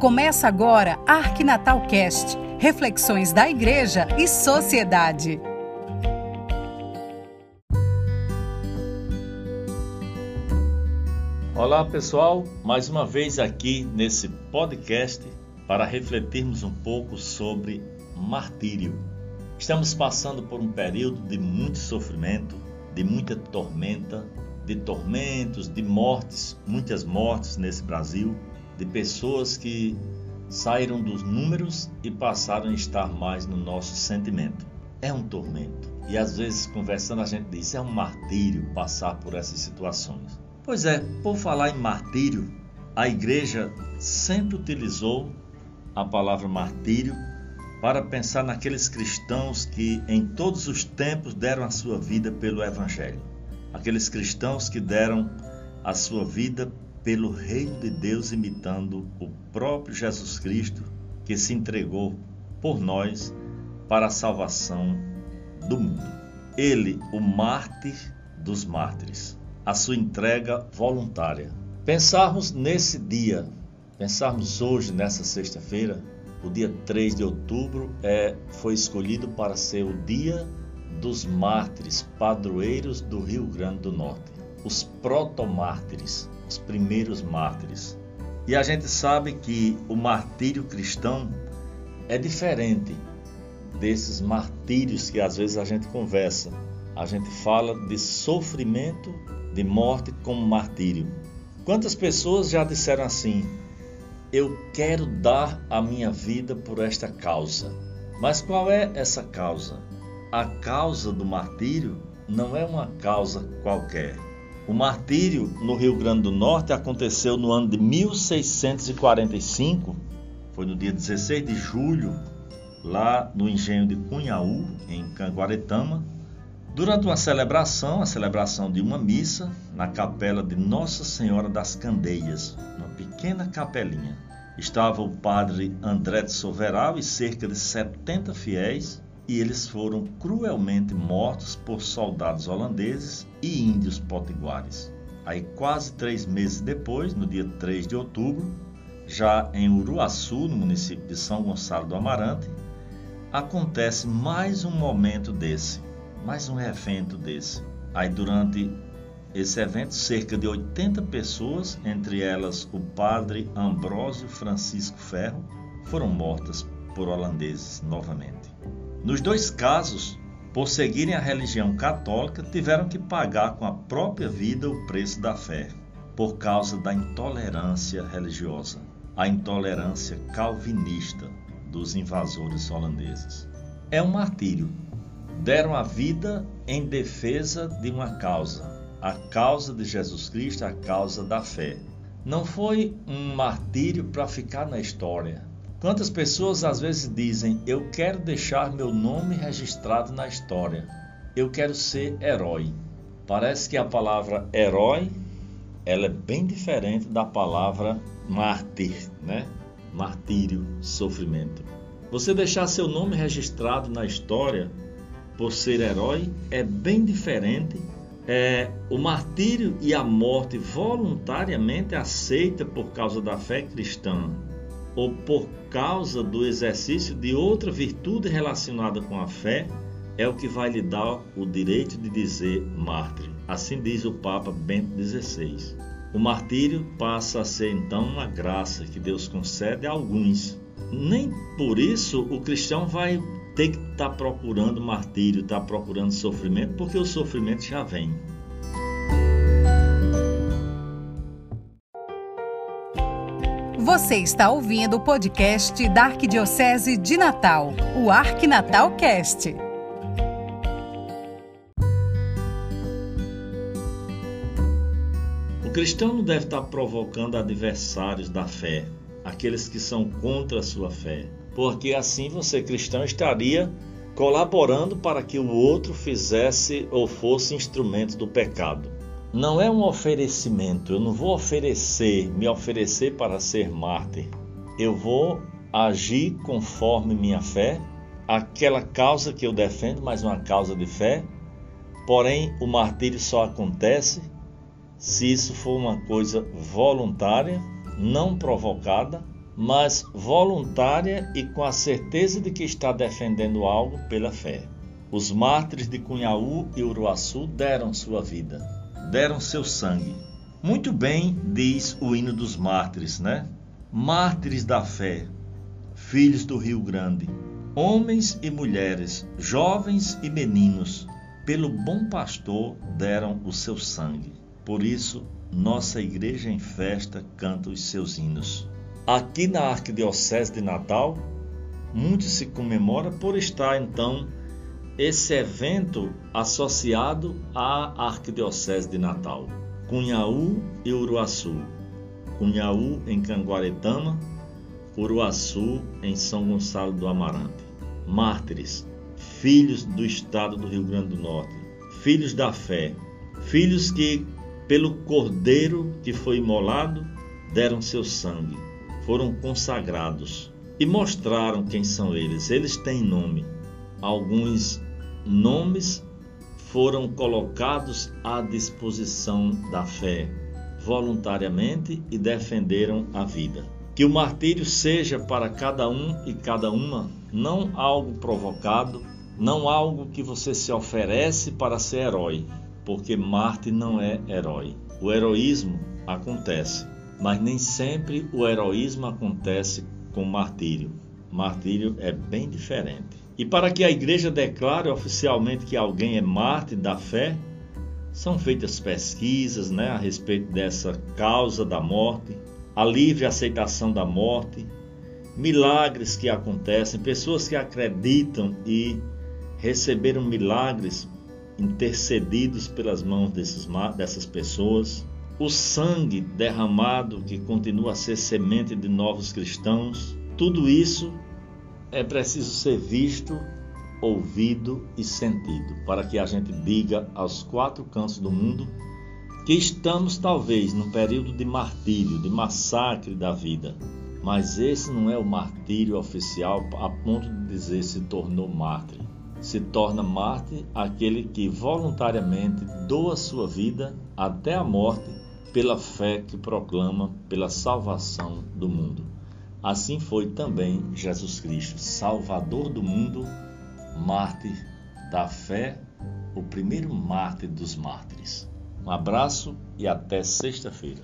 Começa agora Arquinatal Cast, reflexões da igreja e sociedade. Olá, pessoal, mais uma vez aqui nesse podcast para refletirmos um pouco sobre martírio. Estamos passando por um período de muito sofrimento, de muita tormenta, de tormentos, de mortes, muitas mortes nesse Brasil de pessoas que saíram dos números e passaram a estar mais no nosso sentimento. É um tormento. E às vezes, conversando, a gente diz: é um martírio passar por essas situações. Pois é, por falar em martírio, a igreja sempre utilizou a palavra martírio para pensar naqueles cristãos que em todos os tempos deram a sua vida pelo Evangelho. Aqueles cristãos que deram a sua vida pelo reino de Deus, imitando o próprio Jesus Cristo, que se entregou por nós para a salvação do mundo. Ele, o mártir dos mártires, a sua entrega voluntária. Pensarmos nesse dia, pensarmos hoje, nessa sexta-feira, o dia 3 de outubro é, foi escolhido para ser o dia dos mártires padroeiros do Rio Grande do Norte, os protomártires os primeiros mártires. E a gente sabe que o martírio cristão é diferente desses martírios que às vezes a gente conversa. A gente fala de sofrimento, de morte como martírio. Quantas pessoas já disseram assim: Eu quero dar a minha vida por esta causa. Mas qual é essa causa? A causa do martírio não é uma causa qualquer o martírio no Rio Grande do Norte aconteceu no ano de 1645, foi no dia 16 de julho, lá no engenho de Cunhaú, em Canguaretama, durante uma celebração, a celebração de uma missa, na capela de Nossa Senhora das Candeias, uma pequena capelinha. Estava o padre André de Soveral e cerca de 70 fiéis e eles foram cruelmente mortos por soldados holandeses e índios potiguares. Aí, quase três meses depois, no dia 3 de outubro, já em Uruaçu, no município de São Gonçalo do Amarante, acontece mais um momento desse, mais um evento desse. Aí, durante esse evento, cerca de 80 pessoas, entre elas o padre Ambrósio Francisco Ferro, foram mortas por holandeses novamente. Nos dois casos, por seguirem a religião católica, tiveram que pagar com a própria vida o preço da fé, por causa da intolerância religiosa, a intolerância calvinista dos invasores holandeses. É um martírio. Deram a vida em defesa de uma causa, a causa de Jesus Cristo, a causa da fé. Não foi um martírio para ficar na história, Quantas pessoas às vezes dizem: Eu quero deixar meu nome registrado na história, eu quero ser herói. Parece que a palavra herói ela é bem diferente da palavra mártir, né? Martírio, sofrimento. Você deixar seu nome registrado na história por ser herói é bem diferente. É, o martírio e a morte voluntariamente aceita por causa da fé cristã ou por causa do exercício de outra virtude relacionada com a fé, é o que vai lhe dar o direito de dizer mártir. Assim diz o Papa Bento XVI. O martírio passa a ser então uma graça que Deus concede a alguns. Nem por isso o cristão vai ter que estar tá procurando martírio, estar tá procurando sofrimento, porque o sofrimento já vem. Você está ouvindo o podcast da Arquidiocese de Natal, o Arquinatal Cast. O cristão não deve estar provocando adversários da fé, aqueles que são contra a sua fé, porque assim você, cristão, estaria colaborando para que o outro fizesse ou fosse instrumento do pecado não é um oferecimento. Eu não vou oferecer, me oferecer para ser mártir. Eu vou agir conforme minha fé, aquela causa que eu defendo, mas uma causa de fé. Porém, o martírio só acontece se isso for uma coisa voluntária, não provocada mas voluntária e com a certeza de que está defendendo algo pela fé. Os mártires de Cunhaú e Uruaçu deram sua vida, deram seu sangue. Muito bem diz o hino dos mártires, né? Mártires da fé, filhos do Rio Grande, homens e mulheres, jovens e meninos, pelo bom pastor deram o seu sangue. Por isso, nossa igreja em festa canta os seus hinos. Aqui na Arquidiocese de Natal, muito se comemora por estar então esse evento associado à Arquidiocese de Natal. Cunhaú e Uruaçu. Cunhaú em Canguaretama, Uruaçu em São Gonçalo do Amarante. Mártires, filhos do estado do Rio Grande do Norte, filhos da fé, filhos que, pelo cordeiro que foi imolado, deram seu sangue, foram consagrados e mostraram quem são eles. Eles têm nome. Alguns nomes foram colocados à disposição da fé voluntariamente e defenderam a vida. Que o martírio seja para cada um e cada uma não algo provocado, não algo que você se oferece para ser herói, porque Marte não é herói. O heroísmo acontece, mas nem sempre o heroísmo acontece com martírio. Martírio é bem diferente. E para que a igreja declare oficialmente que alguém é mártir da fé, são feitas pesquisas né, a respeito dessa causa da morte, a livre aceitação da morte, milagres que acontecem, pessoas que acreditam e receberam milagres intercedidos pelas mãos desses, dessas pessoas, o sangue derramado que continua a ser semente de novos cristãos, tudo isso é preciso ser visto, ouvido e sentido, para que a gente diga aos quatro cantos do mundo que estamos talvez num período de martírio, de massacre da vida. Mas esse não é o martírio oficial a ponto de dizer se tornou mártir. Se torna mártir aquele que voluntariamente doa sua vida até a morte pela fé que proclama pela salvação do mundo. Assim foi também Jesus Cristo, Salvador do mundo, mártir da fé, o primeiro mártir dos mártires. Um abraço e até sexta-feira.